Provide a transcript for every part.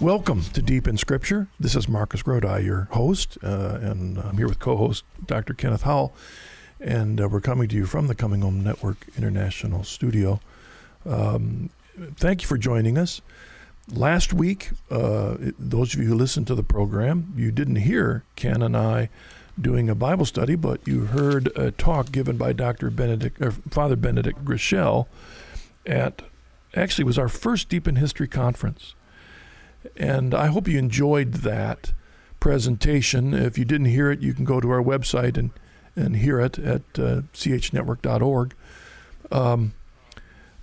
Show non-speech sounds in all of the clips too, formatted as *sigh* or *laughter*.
Welcome to Deep in Scripture. This is Marcus Grodi, your host, uh, and I'm here with co host Dr. Kenneth Howell. And uh, we're coming to you from the Coming Home Network International Studio. Um, thank you for joining us. Last week, uh, those of you who listened to the program, you didn't hear Ken and I doing a Bible study, but you heard a talk given by Dr. Benedict, or Father Benedict Groeschel at actually was our first Deep in History conference. And I hope you enjoyed that presentation. If you didn't hear it, you can go to our website and, and hear it at uh, chnetwork.org. Um,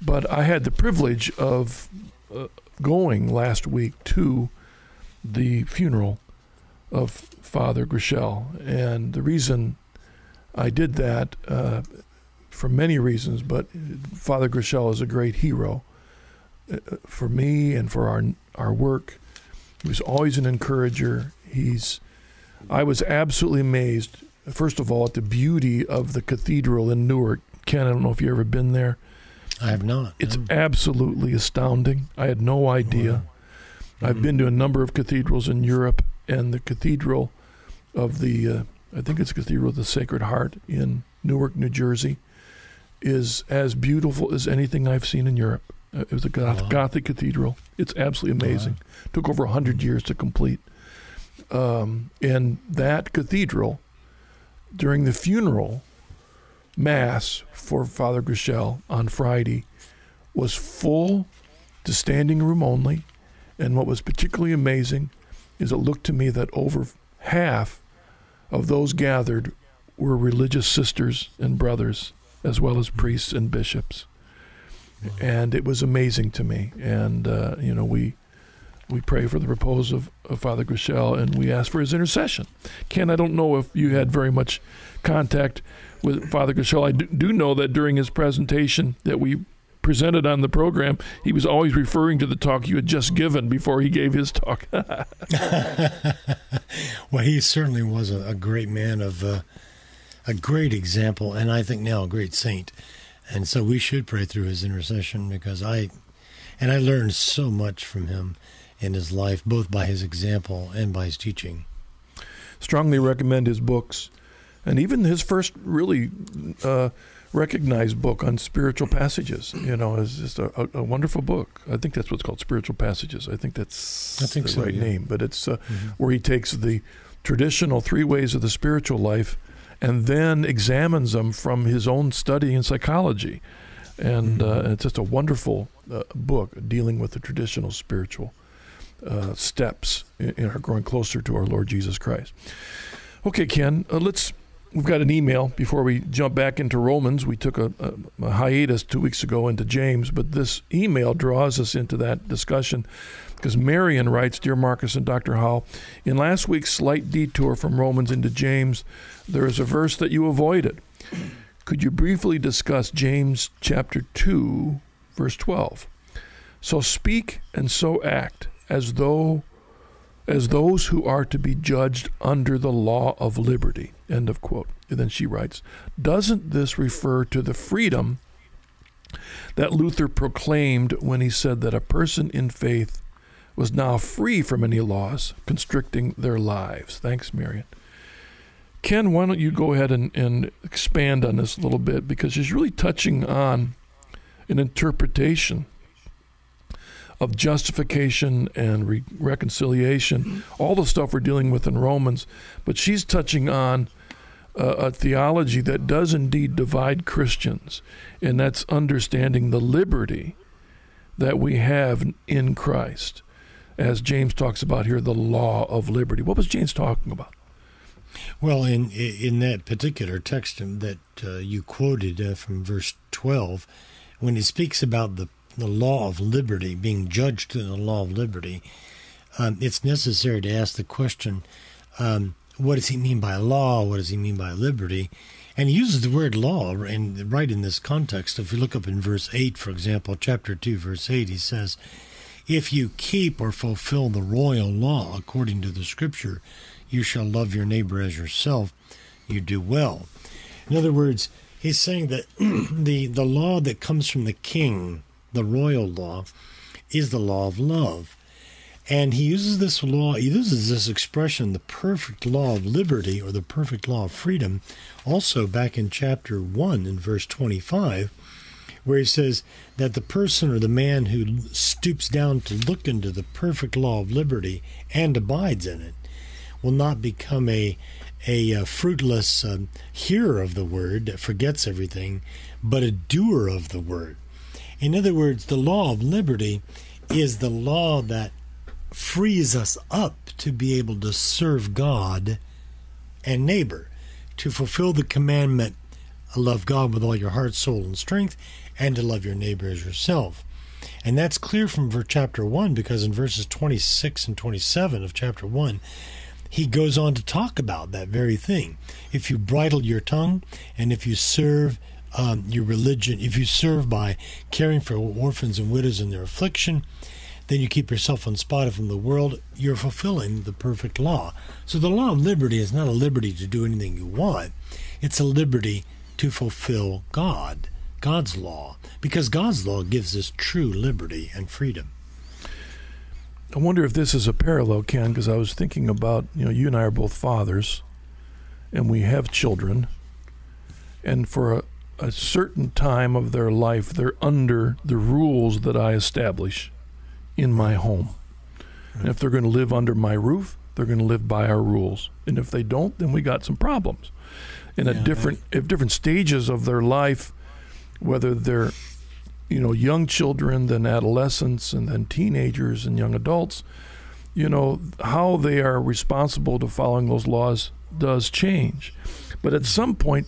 but I had the privilege of uh, going last week to the funeral of Father Groeschel. And the reason I did that, uh, for many reasons, but Father Groeschel is a great hero uh, for me and for our our work. He was always an encourager. He's I was absolutely amazed, first of all, at the beauty of the cathedral in Newark. Ken, I don't know if you've ever been there. I have not. It's no. absolutely astounding. I had no idea. Wow. I've mm-hmm. been to a number of cathedrals in Europe, and the cathedral of the, uh, I think it's Cathedral of the Sacred Heart in Newark, New Jersey, is as beautiful as anything I've seen in Europe. Uh, it was a Goth- wow. Gothic cathedral. It's absolutely amazing. Wow. Took over 100 years to complete. Um, and that cathedral, during the funeral mass for Father Groeschel on Friday, was full to standing room only. And what was particularly amazing is it looked to me that over half of those gathered were religious sisters and brothers, as well as priests and bishops and it was amazing to me. And uh, you know, we we pray for the repose of, of Father Groeschel, and we ask for his intercession. Ken, I don't know if you had very much contact with Father Groeschel. I do, do know that during his presentation that we presented on the program, he was always referring to the talk you had just given before he gave his talk. *laughs* *laughs* well, he certainly was a, a great man of uh, a great example, and I think now a great saint. And so we should pray through his intercession because I, and I learned so much from him in his life, both by his example and by his teaching. Strongly recommend his books, and even his first really uh, recognized book on spiritual passages. You know, is just a, a, wonderful book. I think that's what's called Spiritual Passages. I think that's I think the so, right yeah. name, but it's uh, mm-hmm. where he takes the traditional three ways of the spiritual life and then examines them from his own study in psychology. And mm-hmm. uh, it's just a wonderful uh, book dealing with the traditional spiritual uh, steps in, in, our growing closer to our Lord Jesus Christ. Okay, Ken, uh, let's. We've got an email before we jump back into Romans. We took a, a, a hiatus two weeks ago into James, but this email draws us into that discussion because Marion writes, Dear Marcus and Dr. Howell, in last week's slight detour from Romans into James, there is a verse that you avoided. Could you briefly discuss James chapter 2, verse 12? So speak and so act as though as those who are to be judged under the law of liberty. End of quote. And then she writes, Doesn't this refer to the freedom that Luther proclaimed when he said that a person in faith was now free from any laws constricting their lives. Thanks, Marion. Ken, why don't you go ahead and, and expand on this a little bit because she's really touching on an interpretation of justification and re- reconciliation, all the stuff we're dealing with in Romans, but she's touching on a theology that does indeed divide Christians, and that's understanding the liberty that we have in Christ as James talks about here, the law of liberty. What was James talking about? Well, in in that particular text that uh, you quoted uh, from verse twelve, when he speaks about the the law of liberty being judged in the law of liberty, um, it's necessary to ask the question: um, What does he mean by law? What does he mean by liberty? And he uses the word law, and right in this context. If you look up in verse eight, for example, chapter two, verse eight, he says if you keep or fulfill the royal law according to the scripture, you shall love your neighbor as yourself, you do well. In other words, he's saying that *clears throat* the, the law that comes from the king, the royal law, is the law of love. And he uses this law, he uses this expression, the perfect law of liberty or the perfect law of freedom, also back in chapter 1 in verse 25, where he says that the person or the man who stoops down to look into the perfect law of liberty and abides in it will not become a a, a fruitless um, hearer of the word that forgets everything, but a doer of the word. In other words, the law of liberty is the law that frees us up to be able to serve God and neighbor, to fulfill the commandment, love God with all your heart, soul, and strength, and to love your neighbor as yourself. And that's clear from chapter 1 because in verses 26 and 27 of chapter 1, he goes on to talk about that very thing. If you bridle your tongue and if you serve um, your religion, if you serve by caring for orphans and widows in their affliction, then you keep yourself unspotted from the world, you're fulfilling the perfect law. So the law of liberty is not a liberty to do anything you want, it's a liberty to fulfill God, God's law, because God's law gives us true liberty and freedom. I wonder if this is a parallel, Ken, because I was thinking about, you know, you and I are both fathers, and we have children, and for a, a certain time of their life, they're under the rules that I establish in my home. And if they're going to live under my roof, they're going to live by our rules. And if they don't, then we got some problems. In a yeah, different, at different stages of their life, whether they're you know young children then adolescents and then teenagers and young adults you know how they are responsible to following those laws does change but at some point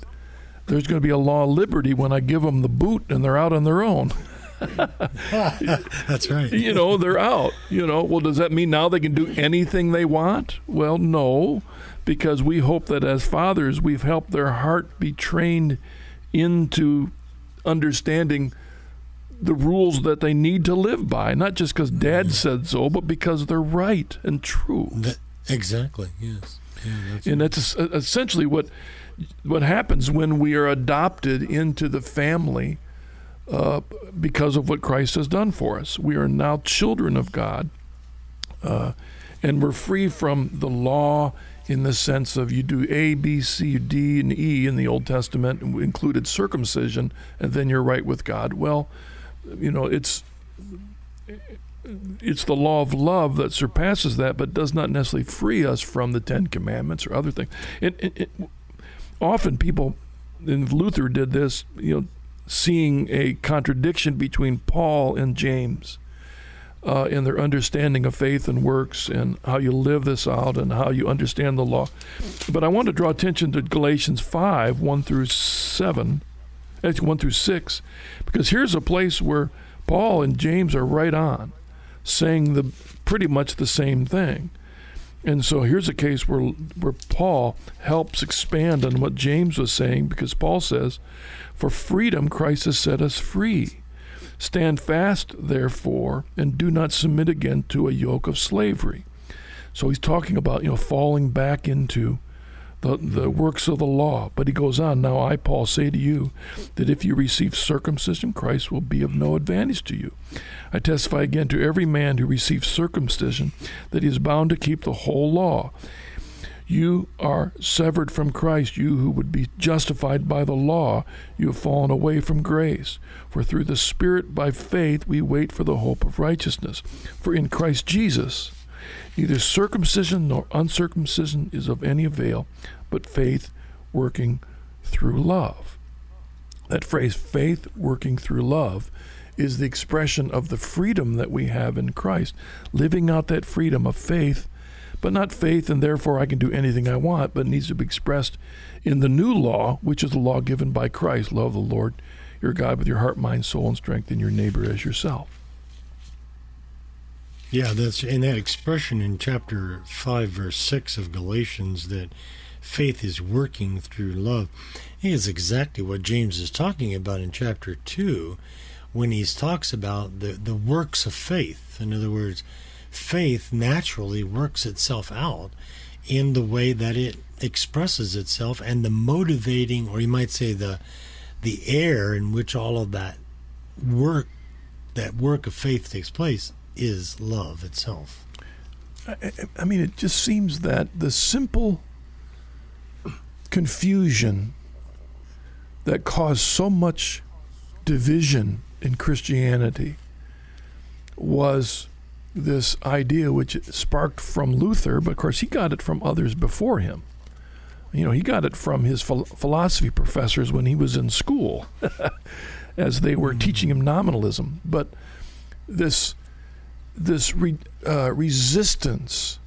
there's going to be a law of liberty when i give them the boot and they're out on their own *laughs* *laughs* that's right you know they're out you know well does that mean now they can do anything they want well no because we hope that as fathers we've helped their heart be trained into understanding the rules that they need to live by, not just because Dad said so, but because they're right and true. That, exactly. Yes. Yeah, that's and right. that's essentially what what happens when we are adopted into the family uh, because of what Christ has done for us. We are now children of God, uh, and we're free from the law in the sense of you do A, B, C, D, and E in the Old Testament, included circumcision, and then you're right with God. Well you know, it's it's the law of love that surpasses that, but does not necessarily free us from the Ten Commandments or other things. It, it, it, often people, and Luther did this, you know, seeing a contradiction between Paul and James uh, in their understanding of faith and works and how you live this out and how you understand the law. But I want to draw attention to Galatians 5 1 through 7 actually 1 through 6, because here's a place where Paul and James are right on, saying the pretty much the same thing. And so here's a case where where Paul helps expand on what James was saying because Paul says, "For freedom Christ has set us free. Stand fast, therefore, and do not submit again to a yoke of slavery." So he's talking about you know falling back into the, the works of the law. But he goes on, Now I, Paul, say to you that if you receive circumcision, Christ will be of no advantage to you. I testify again to every man who receives circumcision that he is bound to keep the whole law. You are severed from Christ, you who would be justified by the law. You have fallen away from grace. For through the Spirit by faith we wait for the hope of righteousness. For in Christ Jesus, Neither circumcision nor uncircumcision is of any avail, but faith working through love. That phrase, faith working through love, is the expression of the freedom that we have in Christ, living out that freedom of faith, but not faith and therefore I can do anything I want, but needs to be expressed in the new law, which is the law given by Christ love the Lord your God with your heart, mind, soul, and strength, and your neighbor as yourself. Yeah, that's in that expression in chapter 5, verse 6 of Galatians that faith is working through love. is exactly what James is talking about in chapter 2 when he talks about the, the works of faith. In other words, faith naturally works itself out in the way that it expresses itself and the motivating, or you might say the the air in which all of that work that work of faith takes place is love itself. I, I mean, it just seems that the simple confusion that caused so much division in Christianity was this idea which sparked from Luther, but of course he got it from others before him. You know, he got it from his ph- philosophy professors when he was in school, *laughs* as they were teaching him nominalism. But this this re, uh, resistance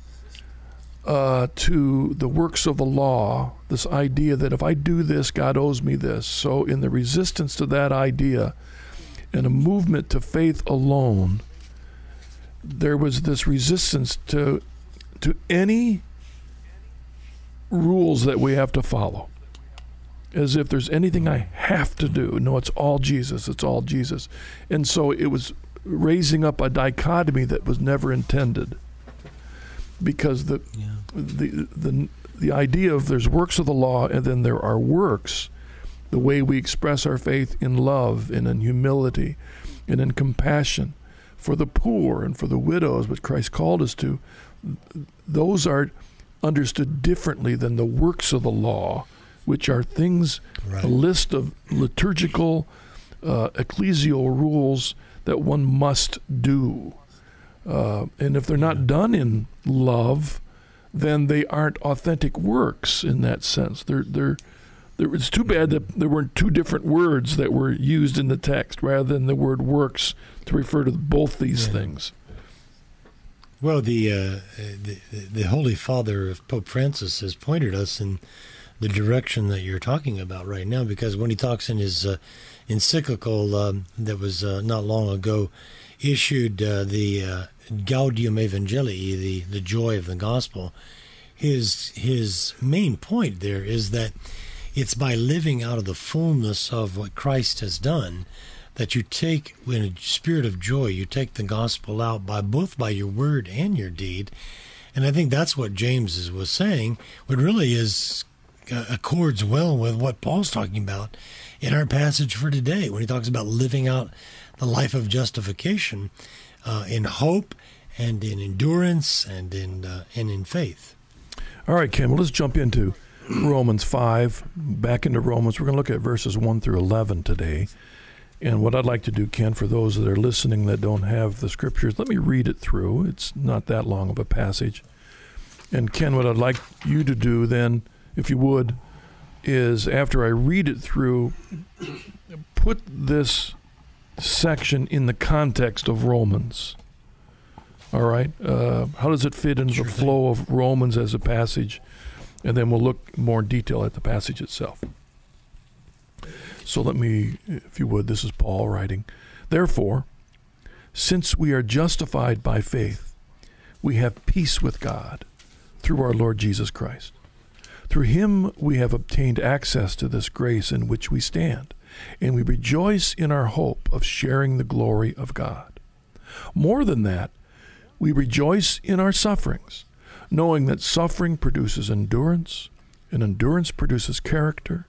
uh, to the works of the law, this idea that if I do this, God owes me this. So, in the resistance to that idea and a movement to faith alone, there was this resistance to to any rules that we have to follow. As if there's anything I have to do. No, it's all Jesus. It's all Jesus. And so it was raising up a dichotomy that was never intended. Because the yeah. the the the idea of there's works of the law and then there are works, the way we express our faith in love and in humility and in compassion for the poor and for the widows, which Christ called us to, those are understood differently than the works of the law, which are things, right. a list of liturgical, uh, ecclesial rules that one must do. Uh, and if they're not done in love, then they aren't authentic works in that sense. They're, they're, they're, it's too bad that there weren't two different words that were used in the text rather than the word works to refer to both these yeah. things. Well, the, uh, the, the Holy Father of Pope Francis has pointed us in the direction that you're talking about right now, because when he talks in his uh, encyclical um, that was uh, not long ago issued, uh, the uh, Gaudium Evangelii, the the joy of the gospel, his his main point there is that it's by living out of the fullness of what Christ has done that you take in a spirit of joy you take the gospel out by both by your word and your deed. And i think that's what james was saying what really is uh, accords well with what paul's talking about in our passage for today when he talks about living out the life of justification uh, in hope and in endurance and in uh, and in faith all right ken well let's jump into romans 5 back into romans we're going to look at verses 1 through 11 today and what I'd like to do, Ken, for those that are listening that don't have the scriptures, let me read it through. It's not that long of a passage. And Ken, what I'd like you to do then, if you would, is after I read it through, put this section in the context of Romans. All right? Uh, how does it fit into sure the flow of Romans as a passage? And then we'll look more in detail at the passage itself. So let me, if you would, this is Paul writing. Therefore, since we are justified by faith, we have peace with God through our Lord Jesus Christ. Through him we have obtained access to this grace in which we stand, and we rejoice in our hope of sharing the glory of God. More than that, we rejoice in our sufferings, knowing that suffering produces endurance, and endurance produces character,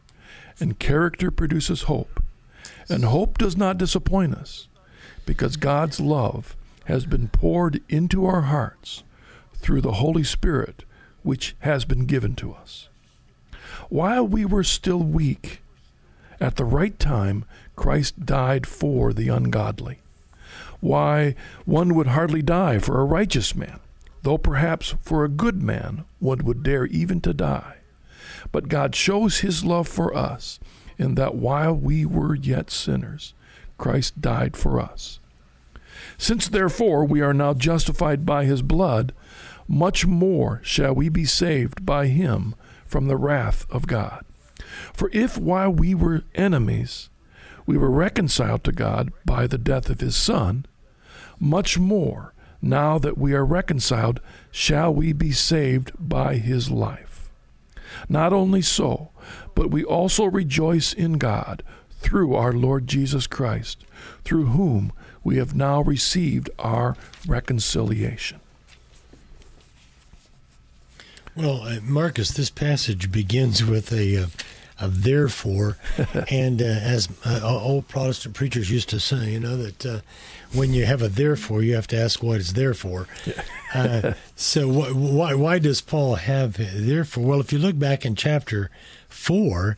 and character produces hope. And hope does not disappoint us because God's love has been poured into our hearts through the Holy Spirit, which has been given to us. While we were still weak, at the right time, Christ died for the ungodly. Why, one would hardly die for a righteous man, though perhaps for a good man one would dare even to die. But God shows his love for us in that while we were yet sinners, Christ died for us. Since therefore we are now justified by his blood, much more shall we be saved by him from the wrath of God. For if while we were enemies, we were reconciled to God by the death of his Son, much more, now that we are reconciled, shall we be saved by his life. Not only so, but we also rejoice in God through our Lord Jesus Christ, through whom we have now received our reconciliation. Well, uh, Marcus, this passage begins with a, uh, a therefore, *laughs* and uh, as uh, old Protestant preachers used to say, you know that uh, when you have a therefore, you have to ask what it's there for. *laughs* Uh, So wh- why why does Paul have therefore? Well, if you look back in chapter four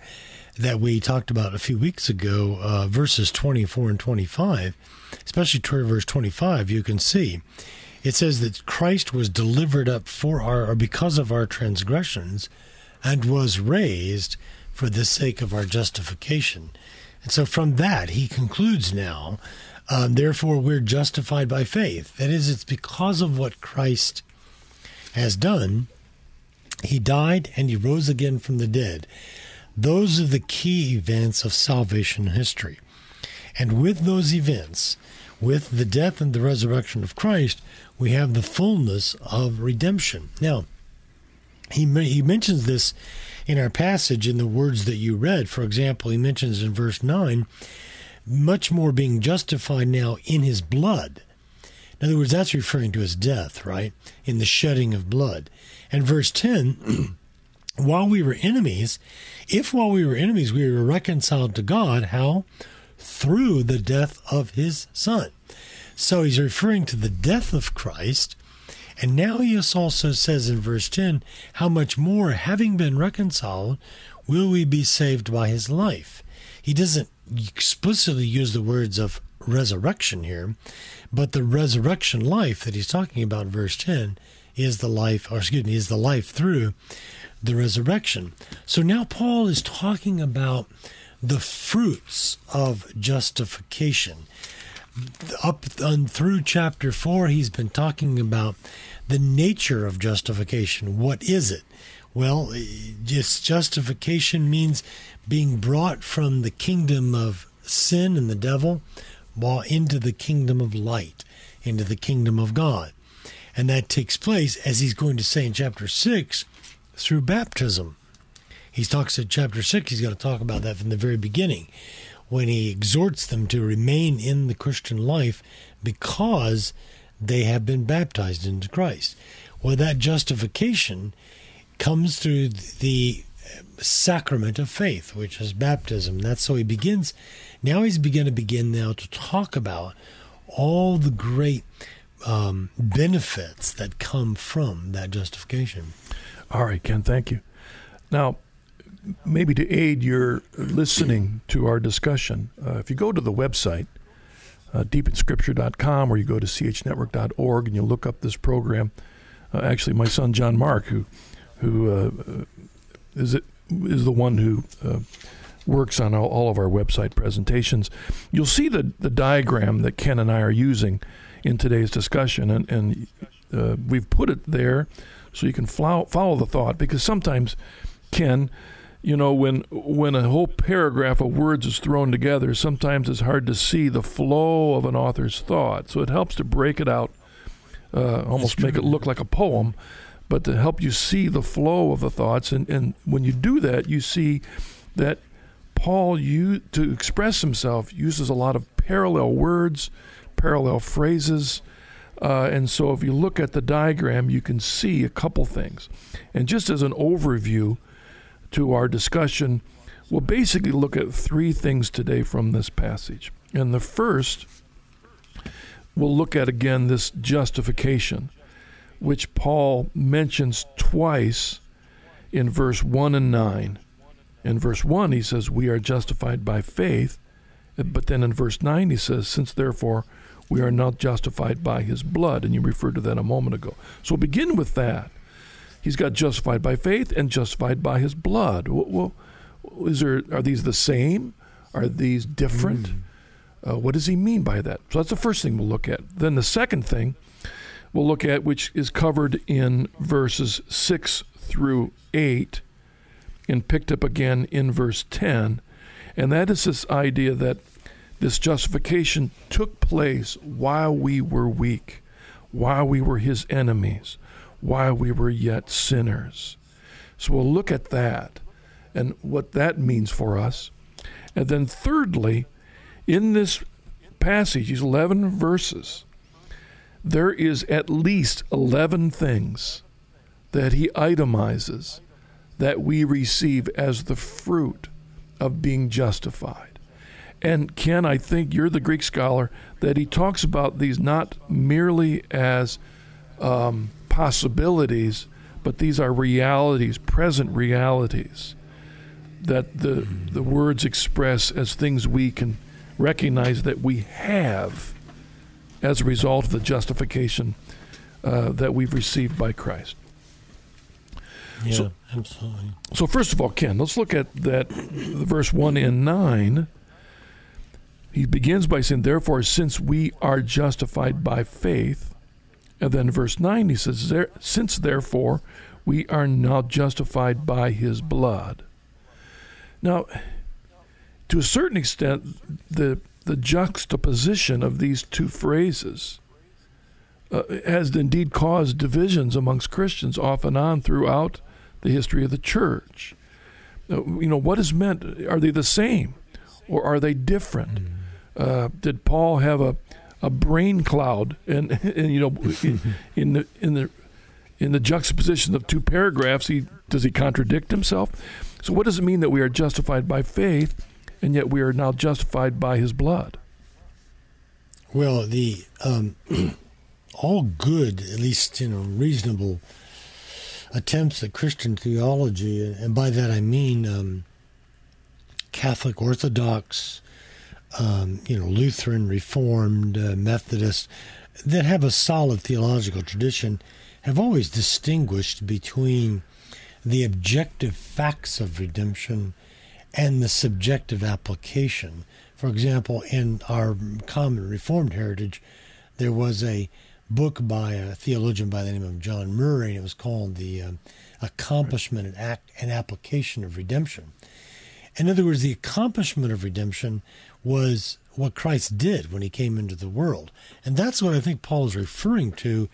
that we talked about a few weeks ago, uh, verses twenty four and twenty five, especially toward verse twenty five, you can see it says that Christ was delivered up for our or because of our transgressions, and was raised for the sake of our justification. And so from that he concludes now. Um, therefore, we're justified by faith. That is, it's because of what Christ has done, he died and he rose again from the dead. Those are the key events of salvation history. And with those events, with the death and the resurrection of Christ, we have the fullness of redemption. Now, he, he mentions this in our passage in the words that you read. For example, he mentions in verse 9, much more being justified now in his blood in other words, that's referring to his death, right? In the shedding of blood. And verse 10 *clears throat* while we were enemies, if while we were enemies we were reconciled to God, how? Through the death of his son. So he's referring to the death of Christ. And now he also says in verse 10, how much more, having been reconciled, will we be saved by his life? He doesn't explicitly use the words of resurrection here, but the resurrection life that he's talking about in verse 10 is the life, or excuse me, is the life through the resurrection. So now Paul is talking about the fruits of justification. Up and through chapter 4, he's been talking about the nature of justification. What is it? Well, just justification means being brought from the kingdom of sin and the devil into the kingdom of light, into the kingdom of God. And that takes place, as he's going to say in chapter 6, through baptism. He talks in chapter 6, he's going to talk about that from the very beginning, when he exhorts them to remain in the Christian life because they have been baptized into Christ. Well, that justification comes through the sacrament of faith, which is baptism. That's so he begins now he's beginning to begin now to talk about all the great um, benefits that come from that justification. All right, Ken, thank you. Now, maybe to aid your listening to our discussion, uh, if you go to the website, uh, deepinscripture.com, or you go to chnetwork.org and you look up this program, uh, actually, my son John Mark, who who uh, is it is the one who uh, works on all, all, of our website presentations. You'll see the, the diagram that Ken and I are using in today's discussion, and, and uh, we've put it there so you can follow, follow the thought because sometimes, Ken, you know, when when a whole paragraph of words is thrown together, sometimes it's hard to see the flow of an author's thought. So it helps to break it out, uh, almost make it look like a poem, but to help you see the flow of the thoughts. And, and when you do that, you see that Paul, you, to express himself, uses a lot of parallel words, parallel phrases. Uh, and so if you look at the diagram, you can see a couple things. And just as an overview to our discussion, we'll basically look at three things today from this passage. And the first, we'll look at again this justification, which Paul mentions twice in verse 1 and 9. In verse 1, he says, We are justified by faith. But then in verse 9, he says, Since therefore we are not justified by his blood. And you referred to that a moment ago. So we'll begin with that. He's got justified by faith and justified by his blood. Well, is there, are these the same? Are these different? Mm. Uh, what does he mean by that? So that's the first thing we'll look at. Then the second thing we'll look at, which is covered in verses 6 through 8, and picked up again in verse 10. And that is this idea that this justification took place while we were weak, while we were his enemies, while we were yet sinners. So we'll look at that and what that means for us. And then, thirdly, in this passage, these 11 verses, there is at least 11 things that he itemizes that we receive as the fruit of being justified. And Ken, I think you're the Greek scholar that he talks about these not merely as um, possibilities, but these are realities, present realities that the the words express as things we can recognize that we have as a result of the justification uh, that we've received by Christ. Yeah, So- absolutely. So first of all, Ken, let's look at that verse one and nine. He begins by saying, "Therefore, since we are justified by faith," and then verse nine he says, "Since therefore we are now justified by His blood." Now, to a certain extent, the the juxtaposition of these two phrases uh, has indeed caused divisions amongst Christians off and on throughout the history of the church. Uh, you know, what is meant? Are they the same, or are they different? Uh, did Paul have a, a brain cloud, and, *laughs* and you know, in, in the in the in the juxtaposition of two paragraphs, he does he contradict himself? So, what does it mean that we are justified by faith, and yet we are now justified by His blood? Well, the um, *clears throat* all good, at least you know, reasonable attempts at Christian theology, and by that I mean um, Catholic, Orthodox, um, you know, Lutheran, Reformed, uh, Methodist, that have a solid theological tradition, have always distinguished between the objective facts of redemption and the subjective application. For example, in our common Reformed heritage, there was a book by a theologian by the name of John Murray, and it was called The um, Accomplishment and, Act, and Application of Redemption. In other words, the accomplishment of redemption was what Christ did when he came into the world. And that's what I think Paul is referring to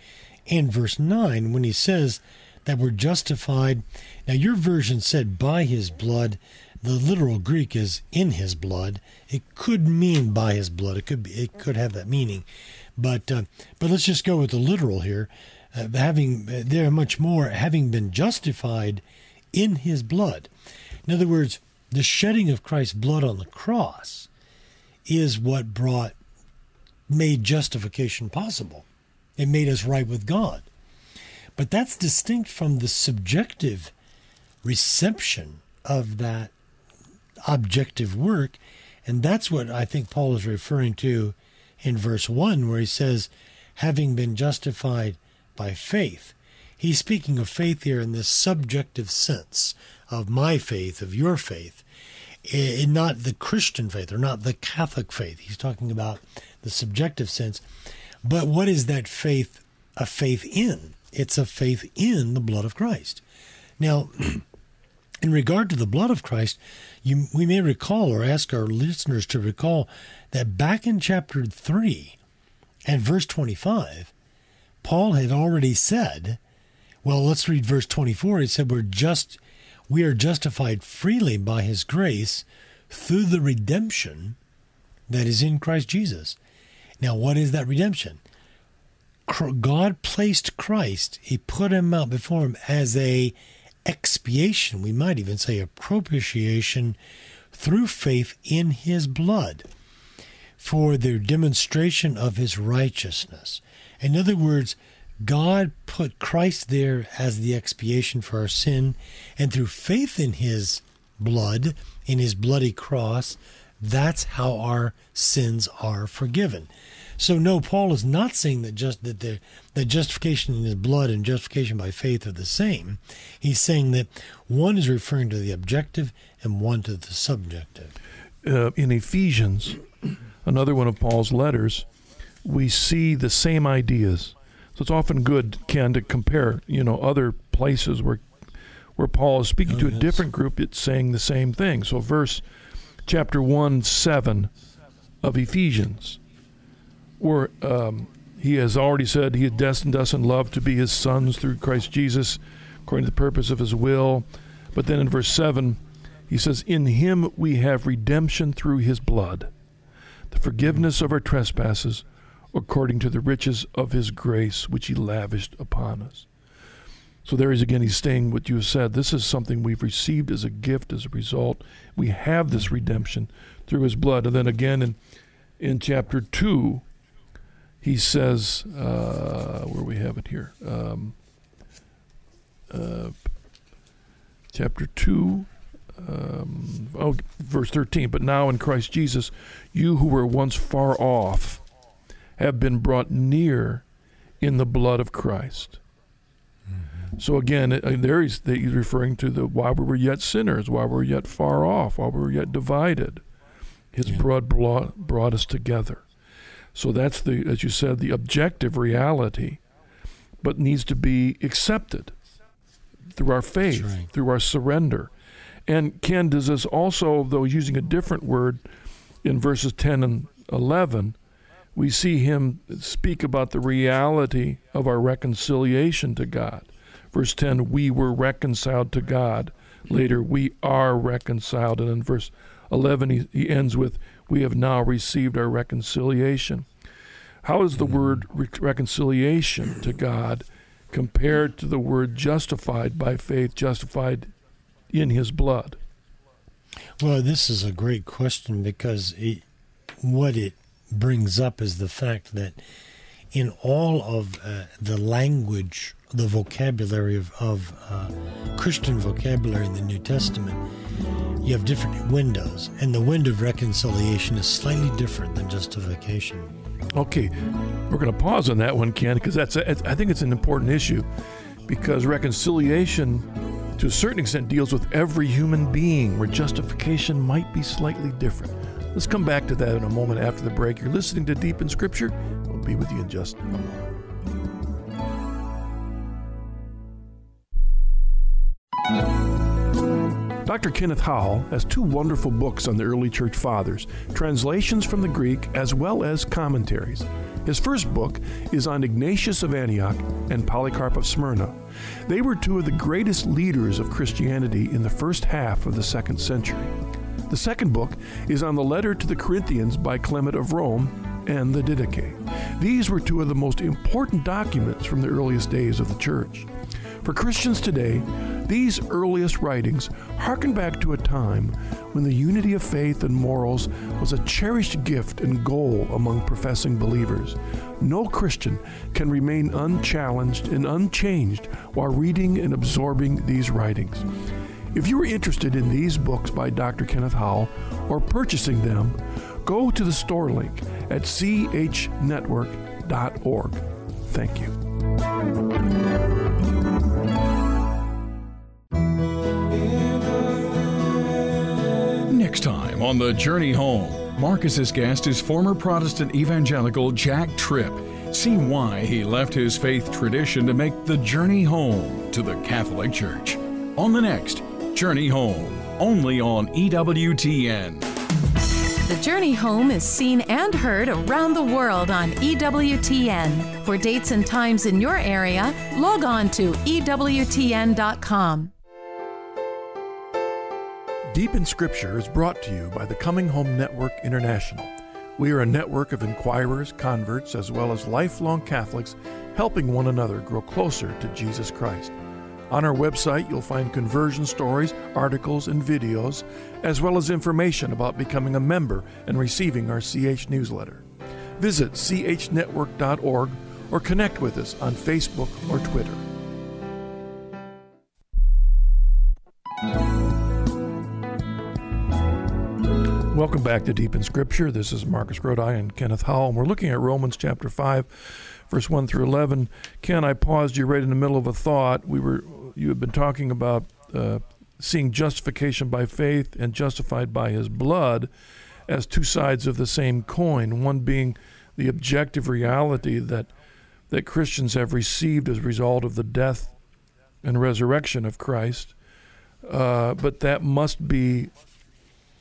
in verse 9 when he says that we're justified. Now, your version said by his blood. The literal Greek is in his blood. It could mean by his blood. It could be, it could have that meaning, but uh, but let's just go with the literal here. Uh, having uh, there much more having been justified in his blood. In other words, the shedding of Christ's blood on the cross is what brought made justification possible. It made us right with God. But that's distinct from the subjective reception of that objective work. And that's what I think Paul is referring to in verse 1, where he says, having been justified by faith. He's speaking of faith here in this subjective sense of my faith, of your faith, and not the Christian faith or not the Catholic faith. He's talking about the subjective sense. But what is that faith a faith in? It's a faith in the blood of Christ. Now, *clears throat* in regard to the blood of Christ, you, we may recall or ask our listeners to recall that back in chapter 3 and verse 25, Paul had already said, well, let's read verse 24. He said, We're just we are justified freely by his grace through the redemption that is in Christ Jesus. Now, what is that redemption? God placed Christ, he put him out before him as a expiation, we might even say a propitiation through faith in his blood for the demonstration of his righteousness. In other words, God put Christ there as the expiation for our sin, and through faith in his blood, in his bloody cross, that's how our sins are forgiven. So no, Paul is not saying that just that the that justification in his blood and justification by faith are the same. He's saying that one is referring to the objective and one to the subjective. Uh, in Ephesians, another one of Paul's letters, we see the same ideas. So it's often good, Ken, to compare, you know, other places where where Paul is speaking Oh, to a yes. different group, it's saying the same thing. So verse chapter one seven of Ephesians, where um, he has already said he had destined us in love to be his sons through Christ Jesus, according to the purpose of his will. But then in verse seven, he says, "In him we have redemption through his blood." the forgiveness of our trespasses according to the riches of his grace which he lavished upon us. So there is again, he's saying what you said. This is something we've received as a gift, as a result. We have this redemption through his blood. And then again in, in chapter 2, he says, uh, where we have it here, um, uh, chapter 2, um, oh, verse 13. But now in Christ Jesus, you who were once far off have been brought near in the blood of Christ. Mm-hmm. So again, uh, there he's, he's referring to the while we were yet sinners, while we were yet far off, while we were yet divided, His yeah. blood brought, brought us together. So that's the, as you said, the objective reality, but needs to be accepted through our faith, right. through our surrender. And Ken does this also, though using a different word in verses 10 and 11, we see him speak about the reality of our reconciliation to God. Verse 10, we were reconciled to God. Later, we are reconciled. And in verse 11, he, he ends with, we have now received our reconciliation. How is the word re- reconciliation to God compared to the word justified by faith, justified in his blood? Well, this is a great question because it, what it brings up is the fact that in all of uh, the language, the vocabulary of, of uh, Christian vocabulary in the New Testament, you have different windows, and the window of reconciliation is slightly different than justification. Okay, we're going to pause on that one, Ken, because that's a, I think it's an important issue because reconciliation, to a certain extent, deals with every human being, where justification might be slightly different. Let's come back to that in a moment after the break. You're listening to Deep in Scripture. We'll be with you in just a moment. Dr. Kenneth Howell has two wonderful books on the early church fathers, translations from the Greek as well as commentaries. His first book is on Ignatius of Antioch and Polycarp of Smyrna. They were two of the greatest leaders of Christianity in the first half of the second century. The second book is on the letter to the Corinthians by Clement of Rome and the Didache. These were two of the most important documents from the earliest days of the church. For Christians today, these earliest writings harken back to a time when the unity of faith and morals was a cherished gift and goal among professing believers. No Christian can remain unchallenged and unchanged while reading and absorbing these writings. If you are interested in these books by Dr. Kenneth Howell or purchasing them, go to the store link at chnetwork.org. Thank you. Next time on The Journey Home, Marcus's guest is former Protestant evangelical Jack Tripp. See why he left his faith tradition to make the journey home to the Catholic Church. On the next Journey Home, only on EWTN. The Journey Home is seen and heard around the world on EWTN. For dates and times in your area, log on to EWTN.com. Deep in Scripture is brought to you by the Coming Home Network International. We are a network of inquirers, converts, as well as lifelong Catholics helping one another grow closer to Jesus Christ. On our website, you'll find conversion stories, articles, and videos, as well as information about becoming a member and receiving our CH newsletter. Visit chnetwork.org or connect with us on Facebook or Twitter. Welcome back to Deep in Scripture. This is Marcus Grodi and Kenneth Howell, and we're looking at Romans chapter 5, verse 1 through 11. Ken, I paused you right in the middle of a thought. We were you have been talking about uh, seeing justification by faith and justified by his blood as two sides of the same coin, one being the objective reality that that Christians have received as a result of the death and resurrection of Christ, uh, but that must be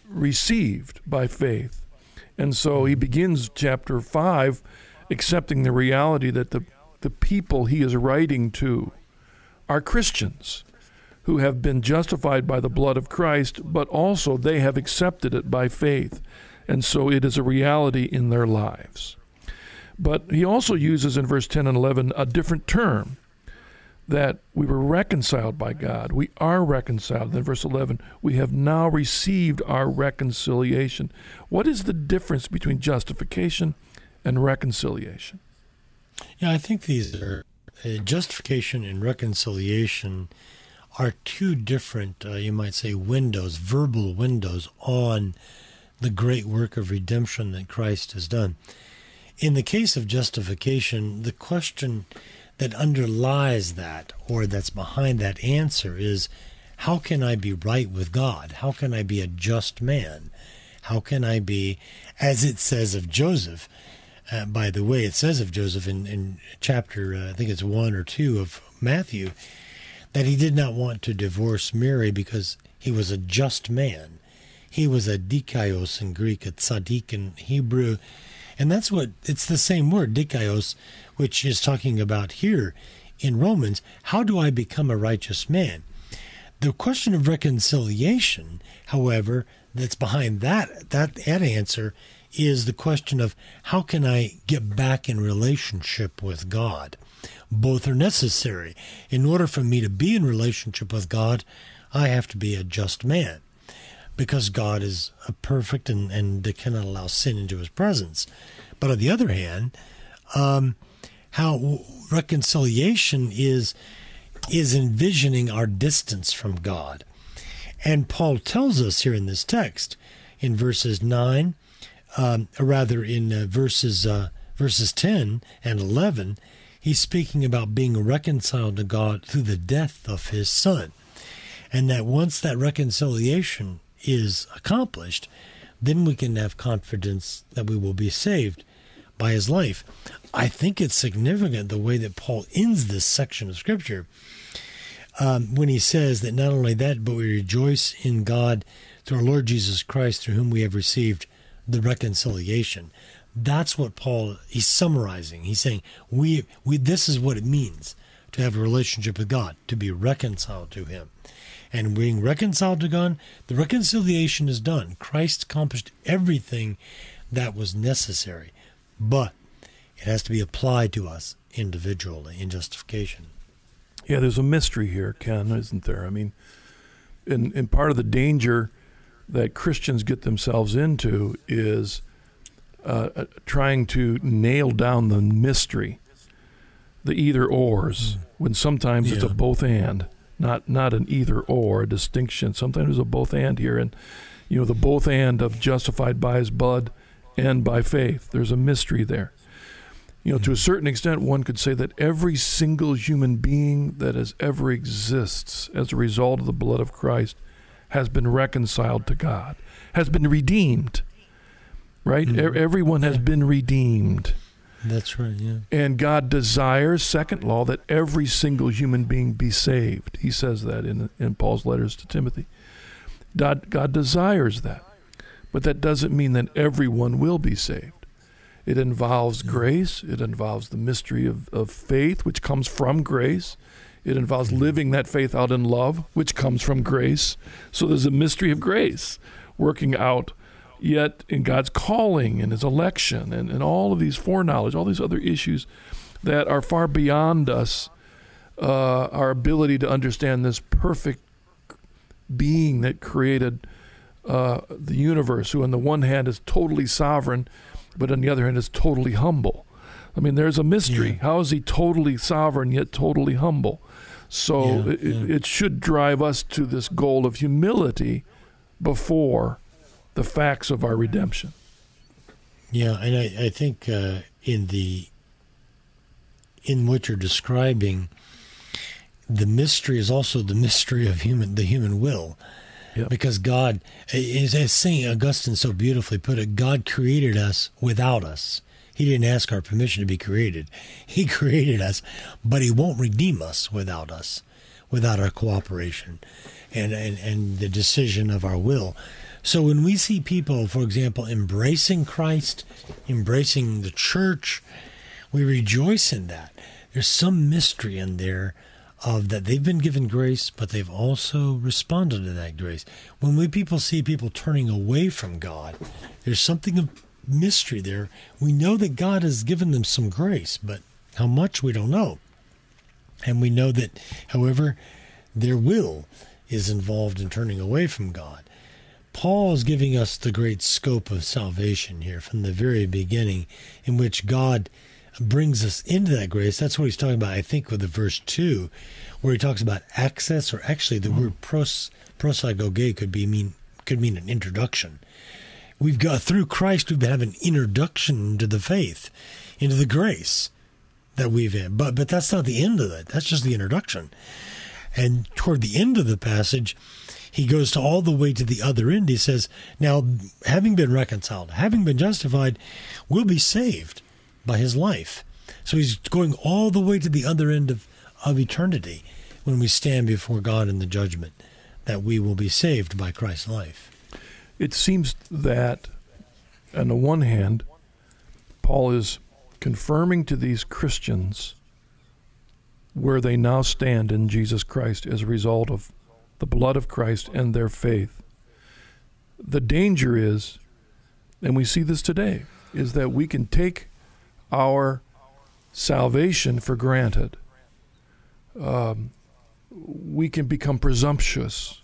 received by faith. And so he begins chapter 5 accepting the reality that the, the people he is writing to are Christians who have been justified by the blood of Christ, but also they have accepted it by faith. And so it is a reality in their lives. But he also uses in verse 10 and 11 a different term that we were reconciled by God. We are reconciled. Then, verse 11, we have now received our reconciliation. What is the difference between justification and reconciliation? Yeah, I think these are justification and reconciliation are two different, uh, you might say, windows, verbal windows on the great work of redemption that Christ has done. In the case of justification, the question that underlies that or that's behind that answer is how can I be right with God? How can I be a just man? How can I be, as it says of Joseph? Uh, by the way, it says of Joseph in, in chapter, uh, I think it's one or two of Matthew, that he did not want to divorce Mary because he was a just man. He was a dikaios in Greek, a tzaddik in Hebrew. And that's what, it's the same word, dikaios, which is talking about here in Romans. How do I become a righteous man? The question of reconciliation, however, that's behind that that that answer is the question of how can I get back in relationship with God? Both are necessary. In order for me to be in relationship with God, I have to be a just man because God is a perfect and, and cannot allow sin into his presence. But on the other hand, um, how reconciliation is is envisioning our distance from God. And Paul tells us here in this text, in verses 9, um, rather in uh, verses, uh, verses 10 and 11, he's speaking about being reconciled to God through the death of his son. And that once that reconciliation is accomplished, then we can have confidence that we will be saved by his life. I think it's significant the way that Paul ends this section of Scripture um, when he says that not only that, but we rejoice in God through our Lord Jesus Christ, through whom we have received the reconciliation. That's what Paul he's summarizing. He's saying we we this is what it means to have a relationship with God, to be reconciled to Him. And being reconciled to God, the reconciliation is done. Christ accomplished everything that was necessary, but it has to be applied to us individually in justification. Yeah, there's a mystery here, Ken, isn't there? I mean, and, and part of the danger that Christians get themselves into is uh, uh trying to nail down the mystery, the either ors, mm. when sometimes yeah. it's a both and, not not an either or, a distinction. Sometimes there's a both and here, and you know the both and of justified by His blood and by faith. There's a mystery there. You know, to a certain extent, one could say that every single human being that has ever exists as a result of the blood of Christ has been reconciled to God, has been redeemed. Right? Mm-hmm. Everyone has been redeemed. That's right, yeah. And God desires, second law, that every single human being be saved. He says that in, in Paul's letters to Timothy. God, God desires that. But that doesn't mean that everyone will be saved. It involves grace. It involves the mystery of, of faith, which comes from grace. It involves living that faith out in love, which comes from grace. So there's a mystery of grace working out yet in God's calling and his election and, and all of these foreknowledge, all these other issues that are far beyond us, uh, our ability to understand this perfect being that created uh, the universe, who on the one hand is totally sovereign but on the other hand is totally humble. I mean, there's a mystery. Yeah. How is he totally sovereign yet totally humble? So yeah, it, yeah. it, should drive us to this goal of humility before the facts of our redemption. Yeah, and I, I think uh, in the in what you're describing, the mystery is also the mystery of human the human will. Yep. Because God, is as St. Augustine so beautifully put it, God created us without us. He didn't ask our permission to be created. He *laughs* created us, but He won't redeem us without us, without our cooperation and, and, and the decision of our will. So when we see people, for example, embracing Christ, embracing the church, we rejoice in that. There's some mystery in there of that they've been given grace, but they've also responded to that grace. When we people see people turning away from God, there's something of mystery there. We know that God has given them some grace, but how much we don't know. And we know that, however, their will is involved in turning away from God. Paul is giving us the great scope of salvation here from the very beginning, in which God brings us into that grace. That's what he's talking about, I think, with the verse 2, where he talks about access, or actually the mm-hmm. word pros, prosagoge could be mean could mean an introduction. We've got through Christ, we've had an introduction to the faith, into the grace that we've in. But but that's not the end of it. That's just the introduction. And toward the end of the passage, he goes to all the way to the other end. He says, Now, having been reconciled, having been justified, we'll be saved by his life. So he's going all the way to the other end of, of eternity when we stand before God in the judgment, that we will be saved by Christ's life. It seems that, on the one hand, Paul is confirming to these Christians where they now stand in Jesus Christ as a result of the blood of Christ and their faith. The danger is, and we see this today, is that we can take our salvation for granted. Um, we can become presumptuous.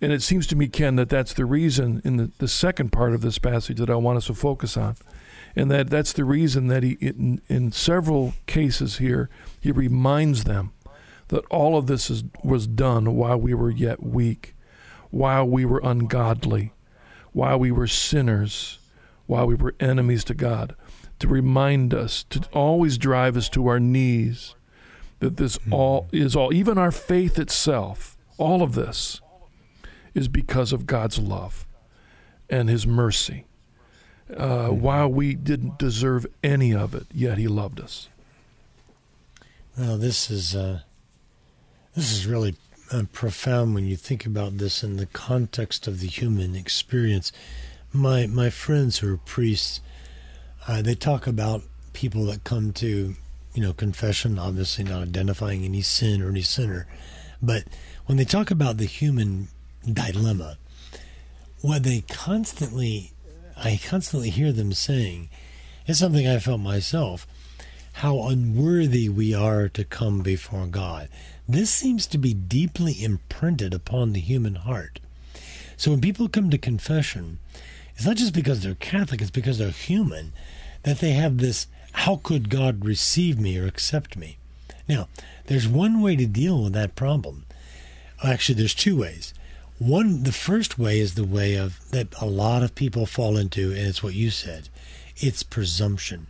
And it seems to me, Ken, that that's the reason in the, the second part of this passage that I want us to focus on. And that that's the reason that he, in, in several cases here, he reminds them that all of this is, was done while we were yet weak, while we were ungodly, while we were sinners, while we were enemies to God, to remind us, to always drive us to our knees, that this mm-hmm. all is all, even our faith itself, all of this is because of God's love and His mercy. Uh, mm-hmm. While we didn't deserve any of it, yet He loved us. Well, this is uh, this is really uh, profound when you think about this in the context of the human experience. My my friends who are priests, uh, they talk about people that come to, you know, confession. Obviously, not identifying any sin or any sinner, but when they talk about the human dilemma, what they constantly, I constantly hear them saying, is something I felt myself how unworthy we are to come before God. This seems to be deeply imprinted upon the human heart. So when people come to confession, it's not just because they're Catholic, it's because they're human that they have this how could God receive me or accept me? Now, there's one way to deal with that problem. Actually, there's two ways. One, the first way is the way of that a lot of people fall into, and it's what you said. It's presumption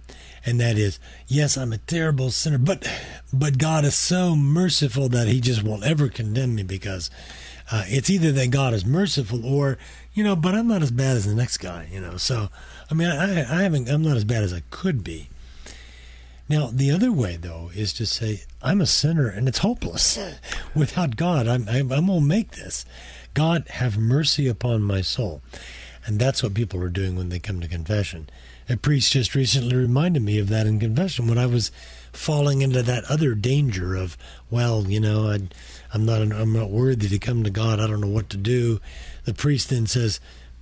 and that is, yes, I'm a terrible sinner, but but God is so merciful that He just won't ever condemn me because uh, it's either that God is merciful or you know, but I'm not as bad as the next guy, you know. So I mean, I I haven't I'm not as bad as I could be. Now, the other way, though, is to say, I'm a sinner and it's hopeless. *laughs* Without God, I'm, I'm, I'm going to make this. God, have mercy upon my soul. And that's what people are doing when they come to confession. A priest just recently reminded me of that in confession when I was falling into that other danger of, well, you know, I, I'm not I'm not worthy to come to God. I don't know what to do. The priest then says,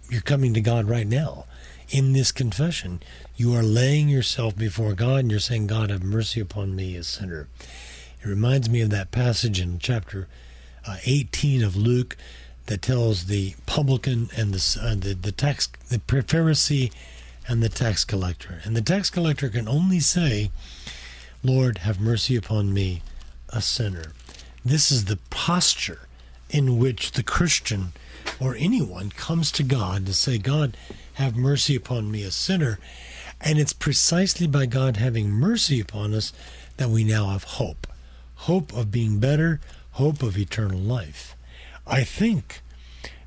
"You're coming to God right now." In this confession, you are laying yourself before God and you're saying, God, have mercy upon me, a sinner. It reminds me of that passage in chapter uh, 18 of Luke that tells the publican and the, uh, the, the tax, the Pharisee and the tax collector. And the tax collector can only say, Lord, have mercy upon me, a sinner. This is the posture in which the Christian or anyone comes to God to say, God, have mercy upon me, a sinner. And it's precisely by God having mercy upon us that we now have hope hope of being better, hope of eternal life. I think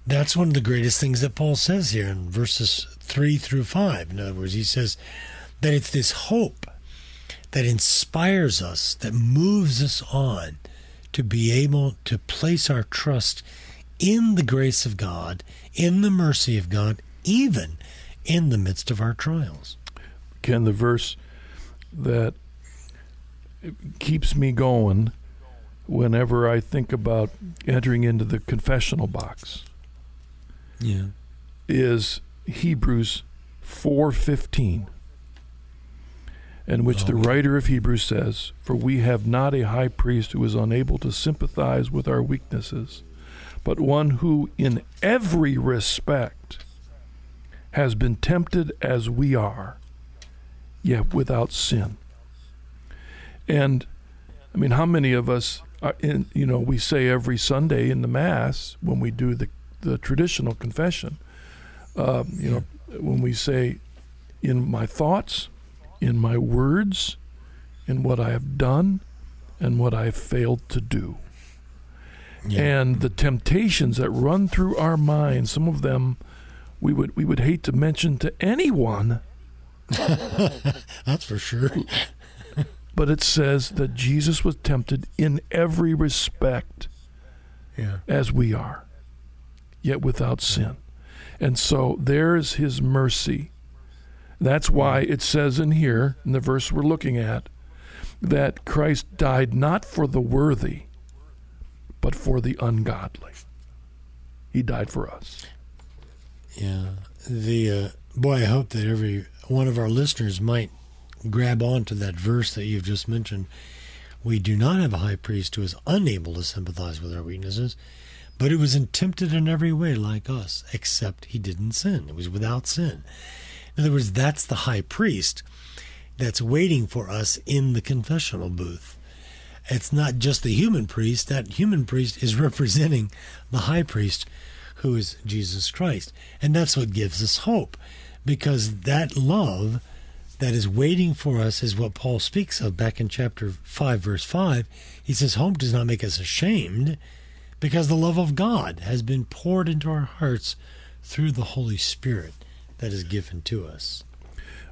that's one of the greatest things that Paul says here in verses 3 through 5. In other words, he says that it's this hope that inspires us, that moves us on to be able to place our trust in the grace of God, in the mercy of God, even in the midst of our trials. Ken, the verse that keeps me going whenever I think about entering into the confessional box yeah. is Hebrews 4:15 in which the oh. writer of Hebrews says, For we have not a high priest who is unable to sympathize with our weaknesses, but one who in every respect has been tempted as we are, yet without sin. And I mean, how many of us, are in, you know, we say every Sunday in the Mass when we do the, the traditional confession, um, you know, when we say, in my thoughts, in my words, in what I have done, and what I have failed to do. Yeah. And the temptations that run through our minds, some of them we would we would hate to mention to anyone. *laughs* That's for sure. But it says that Jesus was tempted in every respect yeah. as we are, yet without sin. And so there's his mercy. That's why it says in here, in the verse we're looking at, that Christ died not for the worthy, but for the ungodly. He died for us. Yeah. The uh, boy, I hope that every one of our listeners might grab onto that verse that you've just mentioned. We do not have a high priest who is unable to sympathize with our weaknesses, but who was tempted in every way like us, except he didn't sin. It was without sin. In other words, that's the high priest that's waiting for us in the confessional booth. It's not just the human priest. That human priest is *laughs* representing the high priest, who is Jesus Christ. And that's what gives us hope, because that love that is waiting for us is what Paul speaks of back in chapter 5, verse 5. He says, Hope does not make us ashamed, because the love of God has been poured into our hearts through the Holy Spirit that is given to us.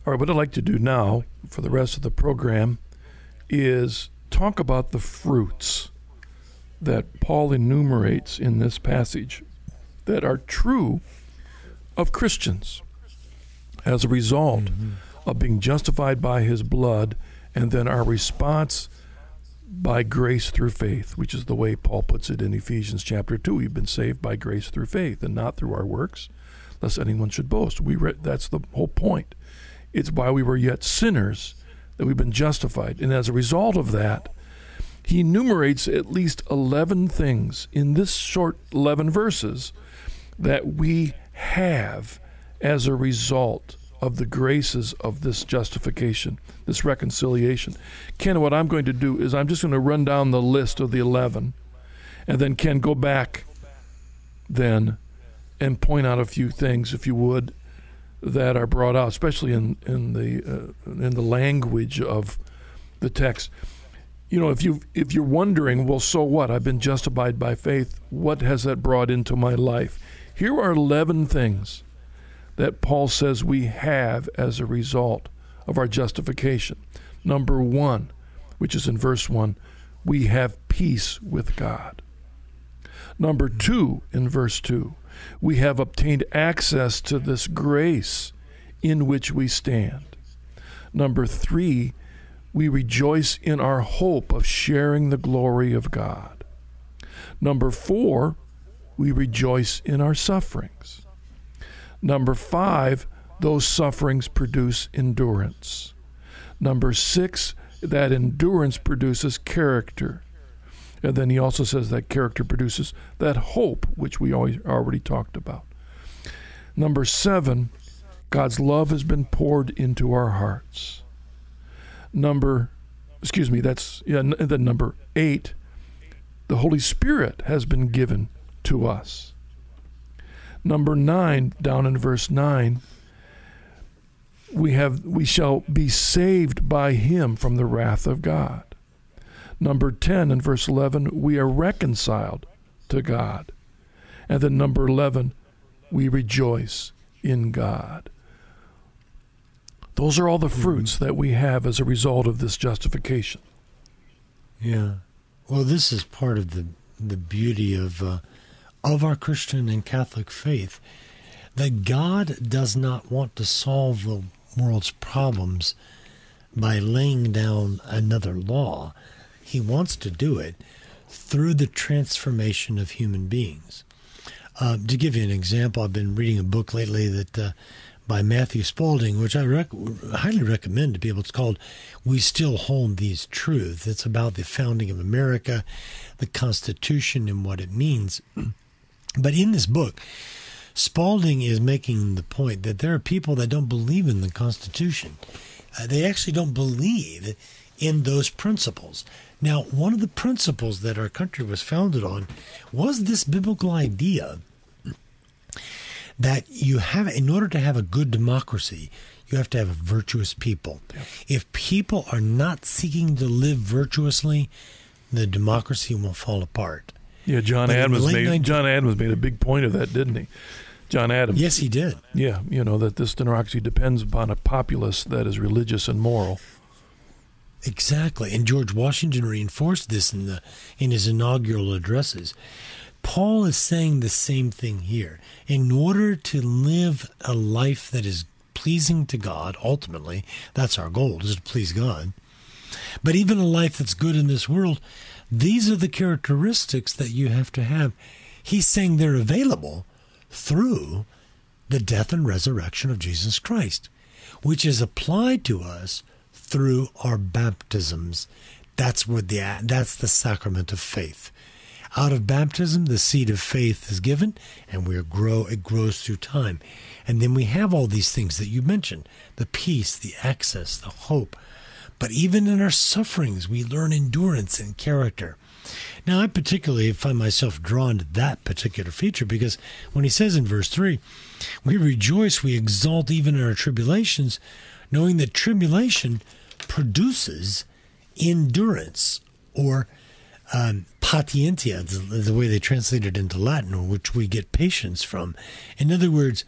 All right, what I'd like to do now for the rest of the program is talk about the fruits that Paul enumerates in this passage that are true of Christians as a result mm-hmm. Of being justified by his blood and then our response by grace through faith, which is the way Paul puts it in Ephesians chapter 2. We've been saved by grace through faith and not through our works, lest anyone should boast. We re- that's the whole point. It's while we were yet sinners that we've been justified. And as a result of that, he enumerates at least 11 things in this short 11 verses that we have as a result of the graces of this justification, this reconciliation. Ken, what I'm going to do is I'm just going to run down the list of the 11, and then Ken, go back then and point out a few things, if you would, that are brought out, especially in in the uh, in the language of the text. You know, if you if you're wondering, well, so what? I've been justified by faith. What has that brought into my life? Here are 11 things that Paul says we have as a result of our justification. Number one, which is in verse 1, we have peace with God. Number two, in verse 2, we have obtained access to this grace in which we stand. Number three, we rejoice in our hope of sharing the glory of God. Number four, we rejoice in our sufferings. Number five, those sufferings produce endurance. Number six, that endurance produces character. And then he also says that character produces that hope, which we always already talked about. Number seven, God's love has been poured into our hearts. Number, excuse me, that's yeah. Then number eight, the Holy Spirit has been given to us. Number nine, down in verse nine, we have we shall be saved by him from the wrath of God. Number 10 in verse 11, we are reconciled to God. And then number 11, we rejoice in God. Those are all the mm-hmm. fruits mm-hmm. that we have as a result of this justification. Yeah. Well, this is part of the the beauty of uh, of our Christian and Catholic faith that God does not want to solve the world's problems by laying down another law. He wants to do it through the transformation of human beings. Uh, to give you an example, I've been reading a book lately that uh, by Matthew Spalding, which I rec- highly recommend to people. It's called "We Still Hold These Truths." It's about the founding of America, the Constitution, and what it means. *clears throat* But in this book, Spalding is making the point that there are people that don't believe in the Constitution. Uh, they actually don't believe in those principles. Now, one of the principles that our country was founded on was this biblical idea that you have, in order to have a good democracy, you have to have virtuous people. Yeah. If people are not seeking to live virtuously, the democracy will fall apart. Yeah, John but Adams made 19- John Adams made a big point of that, didn't he? John Adams. Yes, he did. Yeah, you know that this democracy depends upon a populace that is religious and moral. Exactly, and George Washington reinforced this in the in his inaugural addresses. Paul is saying the same thing here. In order to live a life that is pleasing to God, ultimately, that's our goal, is to please God. But even a life that's good in this world, these are the characteristics that you have to have. He's saying they're available through the death and resurrection of Jesus Christ, which is applied to us through our baptisms. That's what the that's the sacrament of faith. Out of baptism, the seed of faith is given, and we grow. It grows through time, and then we have all these things that you mentioned: the peace, the access, the hope. But even in our sufferings, we learn endurance and character. Now, I particularly find myself drawn to that particular feature because when he says in verse 3, we rejoice, we exult even in our tribulations, knowing that tribulation produces endurance or um, patientia, the, the way they translate it into Latin, which we get patience from. In other words,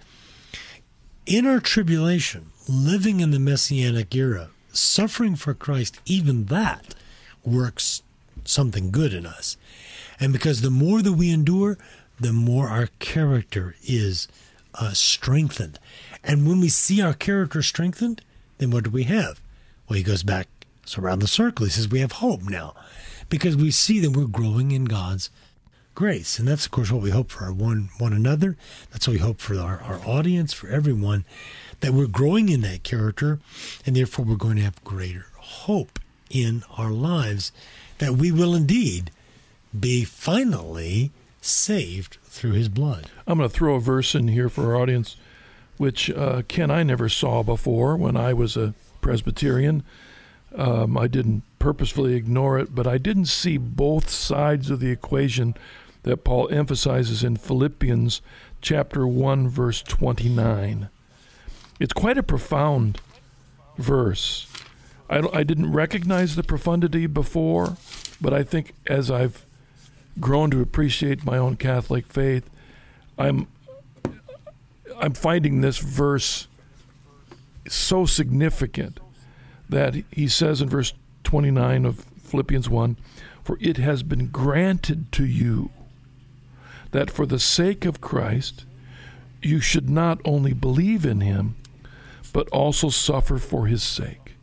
in our tribulation, living in the Messianic era, suffering for Christ, even that works something good in us. And because the more that we endure, the more our character is uh, strengthened. And when we see our character strengthened, then what do we have? Well, he goes back so around the circle. He says we have hope now because we see that we're growing in God's grace. And that's, of course, what we hope for our one, one another. That's what we hope for our, our audience, for everyone, that we're growing in that character. And therefore, we're going to have greater hope in our lives that we will indeed be finally saved through his blood. I'm going to throw a verse in here for our audience, which uh, Ken I never saw before when I was a Presbyterian. Um, I didn't purposefully ignore it, but I didn't see both sides of the equation that Paul emphasizes in Philippians chapter 1 verse 29. It's quite a profound verse. I, I didn't recognize the profundity before, but I think as I've grown to appreciate my own Catholic faith, I'm I'm finding this verse so significant that he says in verse 29 of Philippians 1 For it has been granted to you that for the sake of Christ you should not only believe in him, but also suffer for his sake.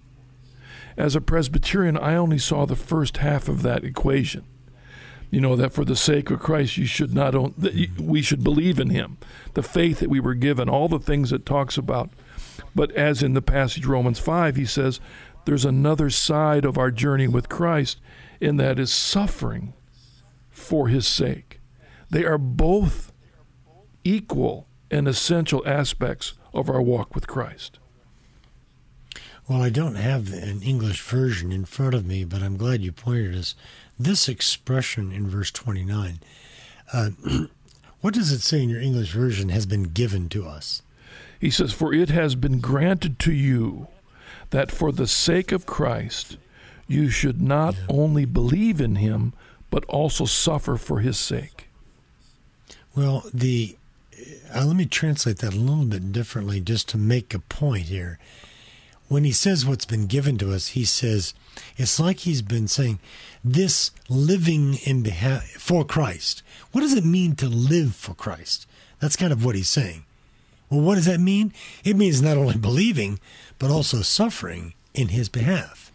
As a Presbyterian, I only saw the first half of that equation. You know that for the sake of Christ, you should not own, we should believe in Him, the faith that we were given, all the things it talks about. But as in the passage Romans five, he says there's another side of our journey with Christ, and that is suffering for His sake. They are both equal and essential aspects of our walk with Christ. Well, I don't have an English version in front of me, but I'm glad you pointed us this expression in verse 29. Uh, *clears throat* what does it say in your English version has been given to us? He says, For it has been granted to you that for the sake of Christ you should not yeah. only believe in him, but also suffer for his sake. Well, the uh, let me translate that a little bit differently just to make a point here. When he says what's been given to us, he says it's like he's been saying this living in behalf for Christ. What does it mean to live for Christ? That's kind of what he's saying. Well, what does that mean? It means not only believing, but also suffering in his behalf.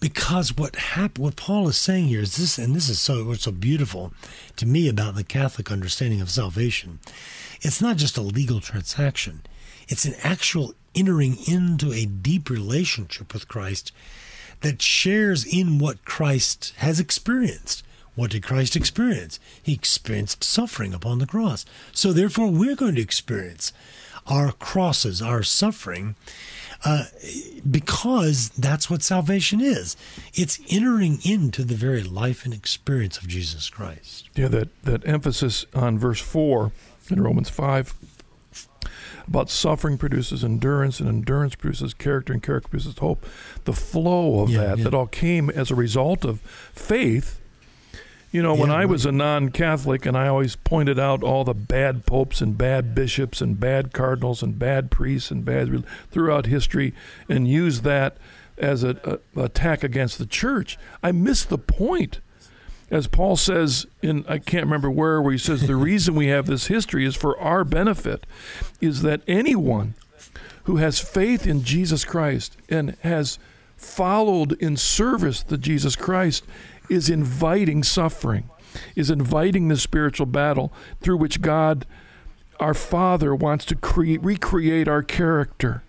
Because what hap- what Paul is saying here is this, and this is so what's so beautiful to me about the Catholic understanding of salvation. It's not just a legal transaction; it's an actual entering into a deep relationship with Christ that shares in what Christ has experienced. What did Christ experience? He experienced suffering upon the cross. So therefore, we're going to experience our crosses, our suffering, Uh, because that's what salvation is. It's entering into the very life and experience of Jesus Christ. Yeah, that, that emphasis on verse 4 in Romans 5 about suffering produces endurance, and endurance produces character, and character produces hope. The flow of Yeah, that, yeah. that all came as a result of faith. You know, when Yeah, I was a non Catholic and I always pointed out all the bad popes and bad bishops and bad cardinals and bad priests and bad throughout history and used that as an attack against the church, I missed the point as Paul says in I can't remember where where he says the reason we have this history is for our benefit is that anyone who has faith in Jesus Christ and has followed in service to Jesus Christ is inviting suffering is inviting the spiritual battle through which God our father wants to create recreate our character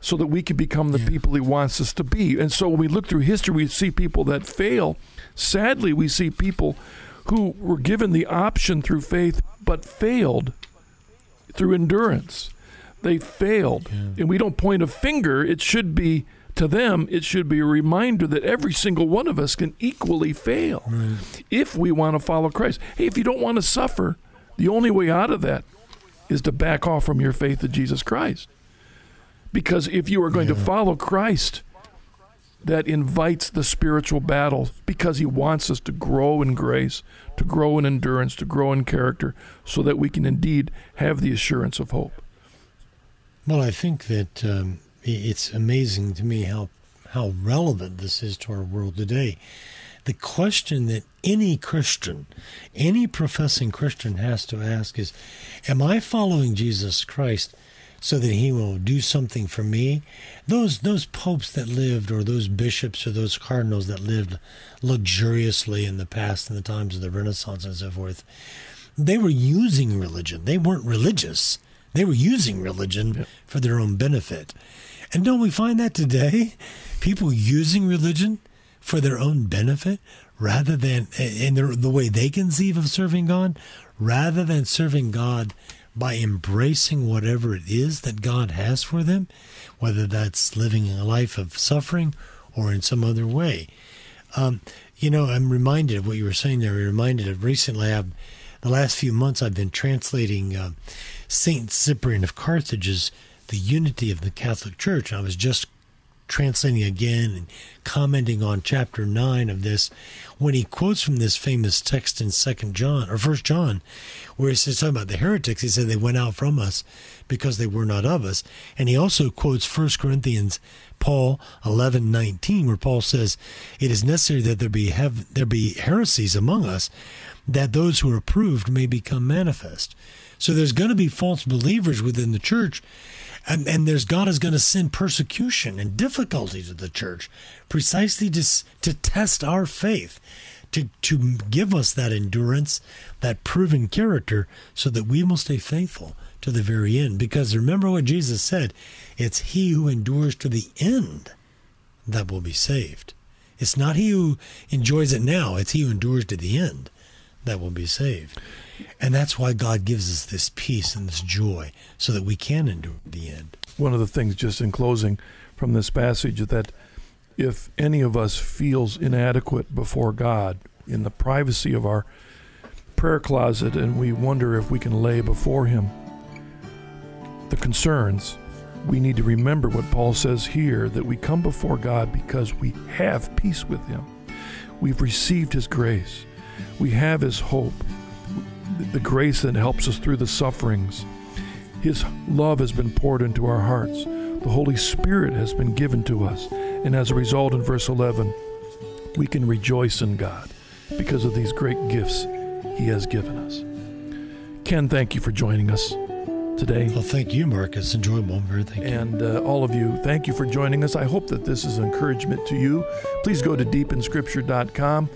so that we can become the people he wants us to be. And so when we look through history, we see people that fail. Sadly, we see people who were given the option through faith but failed through endurance. They failed. And we don't point a finger. It should be to them, it should be a reminder that every single one of us can equally fail if we want to follow Christ. Hey, if you don't want to suffer, the only way out of that is to back off from your faith in Jesus Christ. Because if you are going to follow Christ, that invites the spiritual battle because he wants us to grow in grace, to grow in endurance, to grow in character, so that we can indeed have the assurance of hope. Well, I think that um, it's amazing to me how how relevant this is to our world today. The question that any Christian, any professing Christian has to ask is, am I following Jesus Christ so that he will do something for me? Those those popes that lived or those bishops or those cardinals that lived luxuriously in the past in the times of the Renaissance and so forth, they were using religion. They weren't religious. They were using religion for their own benefit. And don't we find that today? People using religion for their own benefit rather than in the, the way they conceive of serving God, rather than serving God by embracing whatever it is that God has for them, whether that's living a life of suffering or in some other way. Um, you know, I'm reminded of what you were saying there. I'm reminded of recently, I've, the last few months, I've been translating uh, Saint Cyprian of Carthage's The Unity of the Catholic Church. I was just translating again and commenting on chapter 9 of this when he quotes from this famous text in second john or first john where he says talking about the heretics he said they went out from us because they were not of us. And he also quotes first corinthians paul 11 19 where paul says it is necessary that there be have there be heresies among us that those who are approved may become manifest so there's going to be false believers within the church and, and there's God is going to send persecution and difficulty to the church precisely to, to test our faith, to, to give us that endurance, that proven character, so that we will stay faithful to the very end. Because remember what Jesus said it's he who endures to the end that will be saved. It's not he who enjoys it now, it's he who endures to the end that will be saved. And that's why God gives us this peace and this joy so that we can endure the end. One of the things, just in closing from this passage, that if any of us feels inadequate before God in the privacy of our prayer closet and we wonder if we can lay before Him the concerns, we need to remember what Paul says here that we come before God because we have peace with Him. We've received His grace, we have His hope, the grace that helps us through the sufferings. His love has been poured into our hearts. The Holy Spirit has been given to us. And as a result, in verse 11, we can rejoice in God because of these great gifts He has given us. Ken, thank you for joining us today. Well, thank you, Mark. It's enjoyable. Very thank you. And uh, all of you, thank you for joining us. I hope that this is encouragement to you. Please go to deepinscripture.com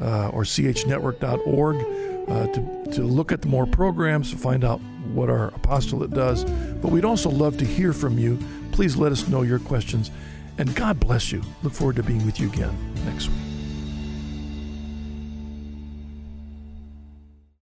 uh, or chnetwork.org uh, to, to look at the more programs, to find out what our apostolate does. But we'd also love to hear from you. Please let us know your questions. And God bless you. Look forward to being with you again next week.